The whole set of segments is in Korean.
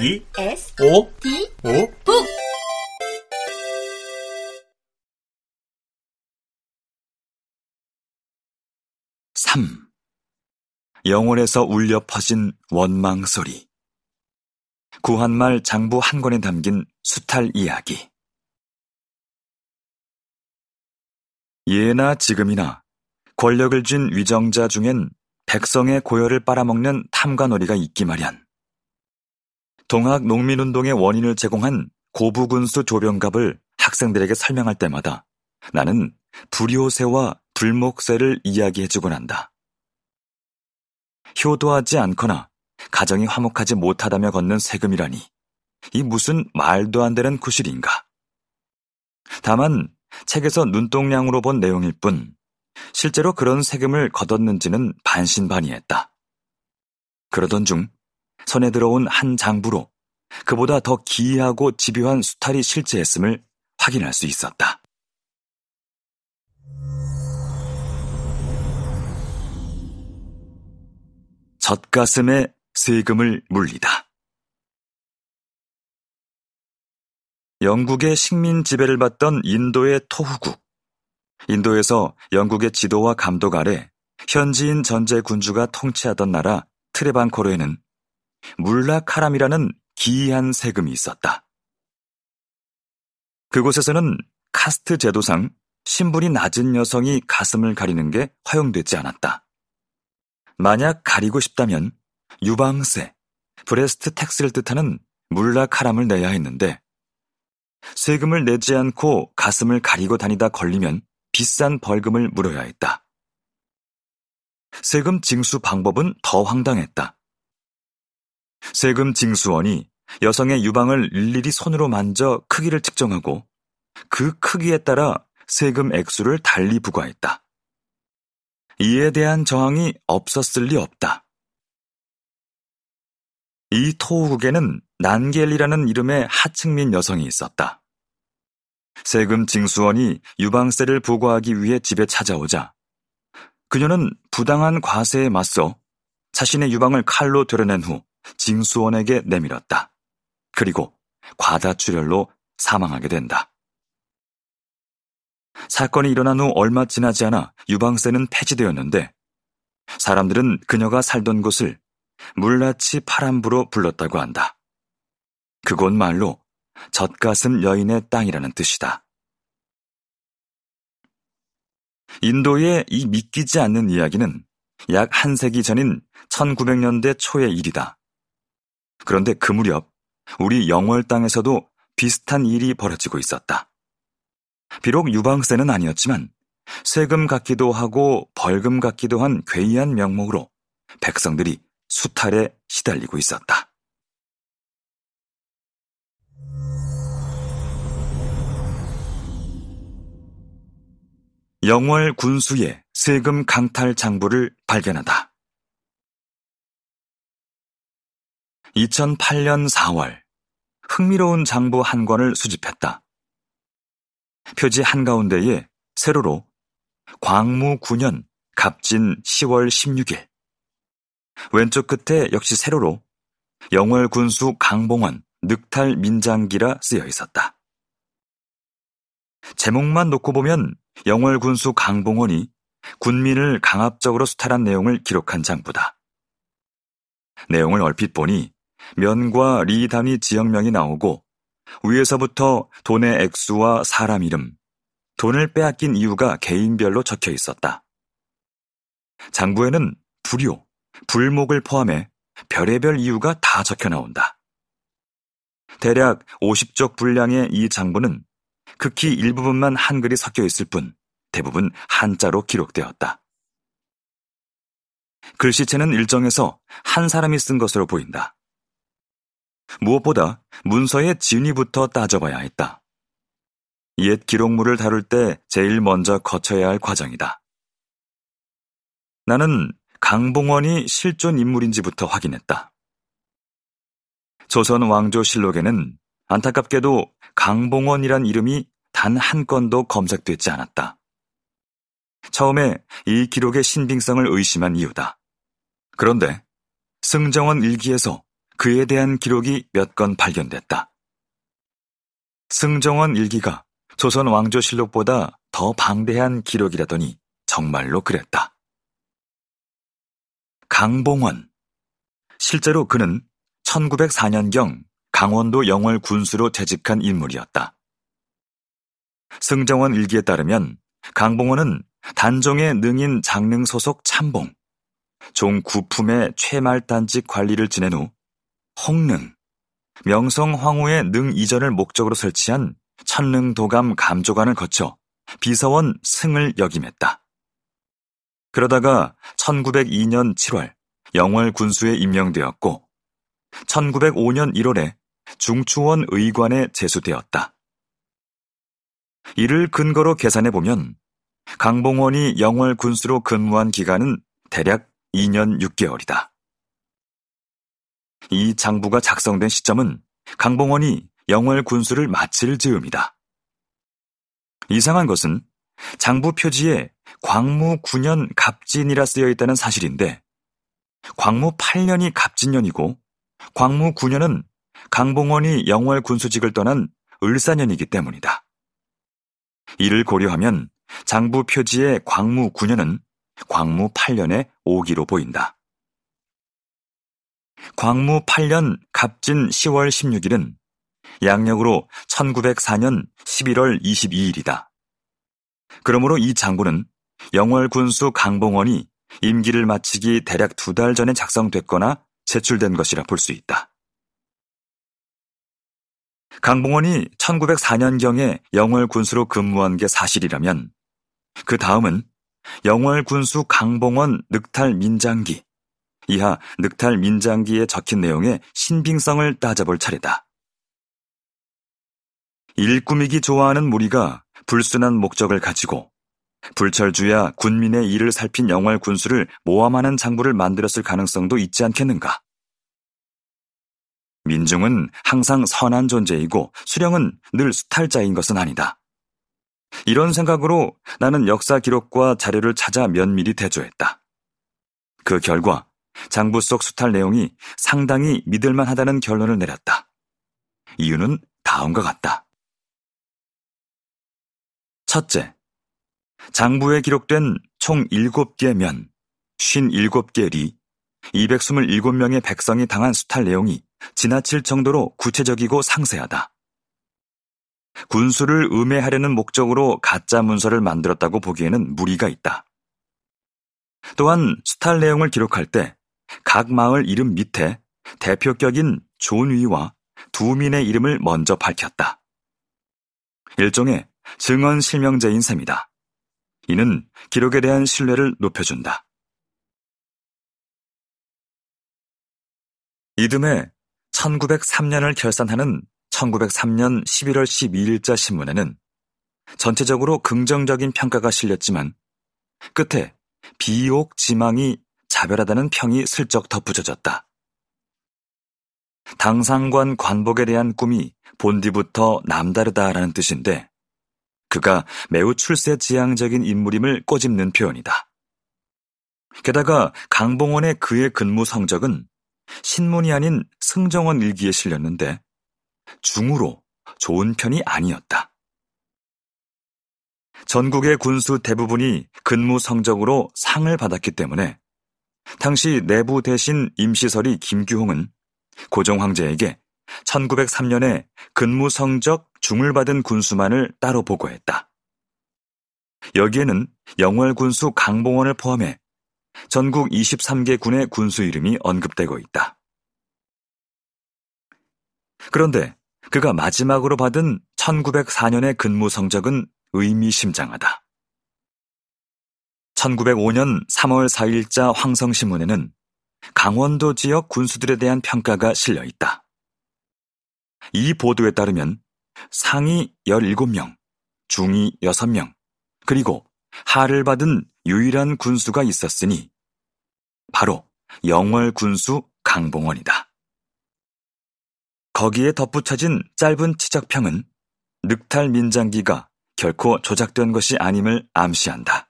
B S O D O 북 3. 영혼에서 울려 퍼진 원망 소리. 구한말 장부 한 권에 담긴 수탈 이야기. 예나 지금이나 권력을 쥔 위정자 중엔 백성의 고열을 빨아먹는 탐관오리가 있기 마련. 동학 농민운동의 원인을 제공한 고부군수 조병갑을 학생들에게 설명할 때마다 나는 불효세와 불목세를 이야기해주곤 한다. 효도하지 않거나 가정이 화목하지 못하다며 걷는 세금이라니 이 무슨 말도 안 되는 구실인가. 다만 책에서 눈동량으로 본 내용일 뿐 실제로 그런 세금을 거뒀는지는 반신반의했다. 그러던 중 손에 들어온 한 장부로 그보다 더 기이하고 집요한 수탈이 실제했음을 확인할 수 있었다. 젖가슴에 세금을 물리다. 영국의 식민 지배를 받던 인도의 토후국. 인도에서 영국의 지도와 감독 아래 현지인 전제 군주가 통치하던 나라 트레반코르에는 물라카람이라는 기이한 세금이 있었다. 그곳에서는 카스트 제도상 신분이 낮은 여성이 가슴을 가리는 게 허용되지 않았다. 만약 가리고 싶다면 유방세, breast tax를 뜻하는 물라카람을 내야 했는데 세금을 내지 않고 가슴을 가리고 다니다 걸리면 비싼 벌금을 물어야 했다. 세금 징수 방법은 더 황당했다. 세금 징수원이 여성의 유방을 일일이 손으로 만져 크기를 측정하고 그 크기에 따라 세금 액수를 달리 부과했다. 이에 대한 저항이 없었을 리 없다. 이 토우국에는 난겔이라는 이름의 하층민 여성이 있었다. 세금 징수원이 유방세를 부과하기 위해 집에 찾아오자 그녀는 부당한 과세에 맞서 자신의 유방을 칼로 되려낸 후 징수원에게 내밀었다. 그리고 과다출혈로 사망하게 된다. 사건이 일어난 후 얼마 지나지 않아 유방세는 폐지되었는데 사람들은 그녀가 살던 곳을 물라치 파람부로 불렀다고 한다. 그곳 말로 젖가슴 여인의 땅이라는 뜻이다. 인도의 이 믿기지 않는 이야기는 약 한 세기 전인 1900년대 초의 일이다. 그런데 그 무렵 우리 영월 땅에서도 비슷한 일이 벌어지고 있었다. 비록 유방세는 아니었지만 세금 같기도 하고 벌금 같기도 한 괴이한 명목으로 백성들이 수탈에 시달리고 있었다. 영월 군수의 세금 강탈 장부를 발견하다. 2008년 4월 흥미로운 장부 한 권을 수집했다. 표지 한가운데에 세로로 광무 9년 갑진 10월 16일 왼쪽 끝에 역시 세로로 영월 군수 강봉원 늑탈 민장기라 쓰여 있었다. 제목만 놓고 보면 영월 군수 강봉원이 군민을 강압적으로 수탈한 내용을 기록한 장부다. 내용을 얼핏 보니 면과 리 단위 지역명이 나오고 위에서부터 돈의 액수와 사람 이름, 돈을 빼앗긴 이유가 개인별로 적혀 있었다. 장부에는 불효, 불목을 포함해 별의별 이유가 다 적혀 나온다. 대략 50쪽 분량의 이 장부는 극히 일부분만 한글이 섞여 있을 뿐 대부분 한자로 기록되었다. 글씨체는 일정해서 한 사람이 쓴 것으로 보인다. 무엇보다 문서의 진위부터 따져봐야 했다. 옛 기록물을 다룰 때 제일 먼저 거쳐야 할 과정이다. 나는 강봉원이 실존 인물인지부터 확인했다. 조선 왕조 실록에는 안타깝게도 강봉원이란 이름이 단 한 건도 검색되지 않았다. 처음에 이 기록의 신빙성을 의심한 이유다. 그런데 승정원 일기에서 그에 대한 기록이 몇 건 발견됐다. 승정원 일기가 조선 왕조실록보다 더 방대한 기록이라더니 정말로 그랬다. 강봉원. 실제로 그는 1904년경 강원도 영월 군수로 재직한 인물이었다. 승정원 일기에 따르면 강봉원은 단종의 능인 장릉 소속 참봉, 종 구품의 최말단직 관리를 지낸 후 홍릉, 명성 황후의 능 이전을 목적으로 설치한 천릉 도감 감조관을 거쳐 비서원 승을 역임했다. 그러다가 1902년 7월 영월 군수에 임명되었고 1905년 1월에 중추원 의관에 제수되었다. 이를 근거로 계산해 보면 강봉원이 영월 군수로 근무한 기간은 대략 2년 6개월이다. 이 장부가 작성된 시점은 강봉원이 영월 군수를 마칠 즈음이다. 이상한 것은 장부 표지에 광무 9년 갑진이라 쓰여 있다는 사실인데 광무 8년이 갑진년이고 광무 9년은 강봉원이 영월 군수직을 떠난 을사년이기 때문이다. 이를 고려하면 장부 표지의 광무 9년은 광무 8년의 오기로 보인다. 광무 8년 갑진 10월 16일은 양력으로 1904년 11월 22일이다. 그러므로 이 장부는 영월 군수 강봉원이 임기를 마치기 대략 두 달 전에 작성됐거나 제출된 것이라 볼 수 있다. 강봉원이 1904년경에 영월 군수로 근무한 게 사실이라면 그 다음은 영월 군수 강봉원 늑탈 민장기 이하 늑탈 민장기에 적힌 내용의 신빙성을 따져볼 차례다. 일꾸미기 좋아하는 무리가 불순한 목적을 가지고 불철주야 군민의 일을 살핀 영월 군수를 모함하는 장부를 만들었을 가능성도 있지 않겠는가? 민중은 항상 선한 존재이고 수령은 늘 수탈자인 것은 아니다. 이런 생각으로 나는 역사 기록과 자료를 찾아 면밀히 대조했다. 그 결과 장부 속 수탈 내용이 상당히 믿을만 하다는 결론을 내렸다. 이유는 다음과 같다. 첫째, 장부에 기록된 총 7개 면, 57개 리, 227명의 백성이 당한 수탈 내용이 지나칠 정도로 구체적이고 상세하다. 군수를 음해하려는 목적으로 가짜 문서를 만들었다고 보기에는 무리가 있다. 또한 수탈 내용을 기록할 때 각 마을 이름 밑에 대표격인 존위와 두민의 이름을 먼저 밝혔다. 일종의 증언 실명제인 셈이다. 이는 기록에 대한 신뢰를 높여준다. 이듬해 1903년을 결산하는 1903년 11월 12일자 신문에는 전체적으로 긍정적인 평가가 실렸지만 끝에 비옥 지망이 자별하다는 평이 슬쩍 덧붙여졌다. 당상관 관복에 대한 꿈이 본디부터 남다르다라는 뜻인데 그가 매우 출세지향적인 인물임을 꼬집는 표현이다. 게다가 강봉원의 그의 근무 성적은 신문이 아닌 승정원 일기에 실렸는데 중으로 좋은 편이 아니었다. 전국의 군수 대부분이 근무 성적으로 상을 받았기 때문에 당시 내부 대신 임시설이 김규홍은 고종 황제에게 1903년에 근무 성적 중을 받은 군수만을 따로 보고했다. 여기에는 영월 군수 강봉원을 포함해 전국 23개 군의 군수 이름이 언급되고 있다. 그런데 그가 마지막으로 받은 1904년의 근무 성적은 의미심장하다. 1905년 3월 4일자 황성신문에는 강원도 지역 군수들에 대한 평가가 실려 있다. 이 보도에 따르면 상위 17명, 중위 6명, 그리고 하를 받은 유일한 군수가 있었으니 바로 영월 군수 강봉원이다. 거기에 덧붙여진 짧은 지적평은 늑탈 민장기가 결코 조작된 것이 아님을 암시한다.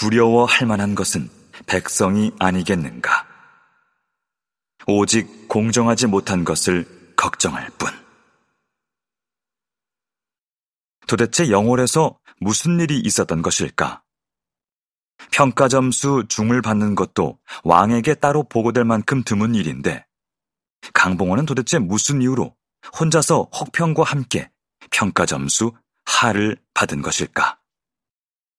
두려워할 만한 것은 백성이 아니겠는가? 오직 공정하지 못한 것을 걱정할 뿐. 도대체 영월에서 무슨 일이 있었던 것일까? 평가 점수 중을 받는 것도 왕에게 따로 보고될 만큼 드문 일인데 강봉원은 도대체 무슨 이유로 혼자서 혹평과 함께 평가 점수 하를 받은 것일까?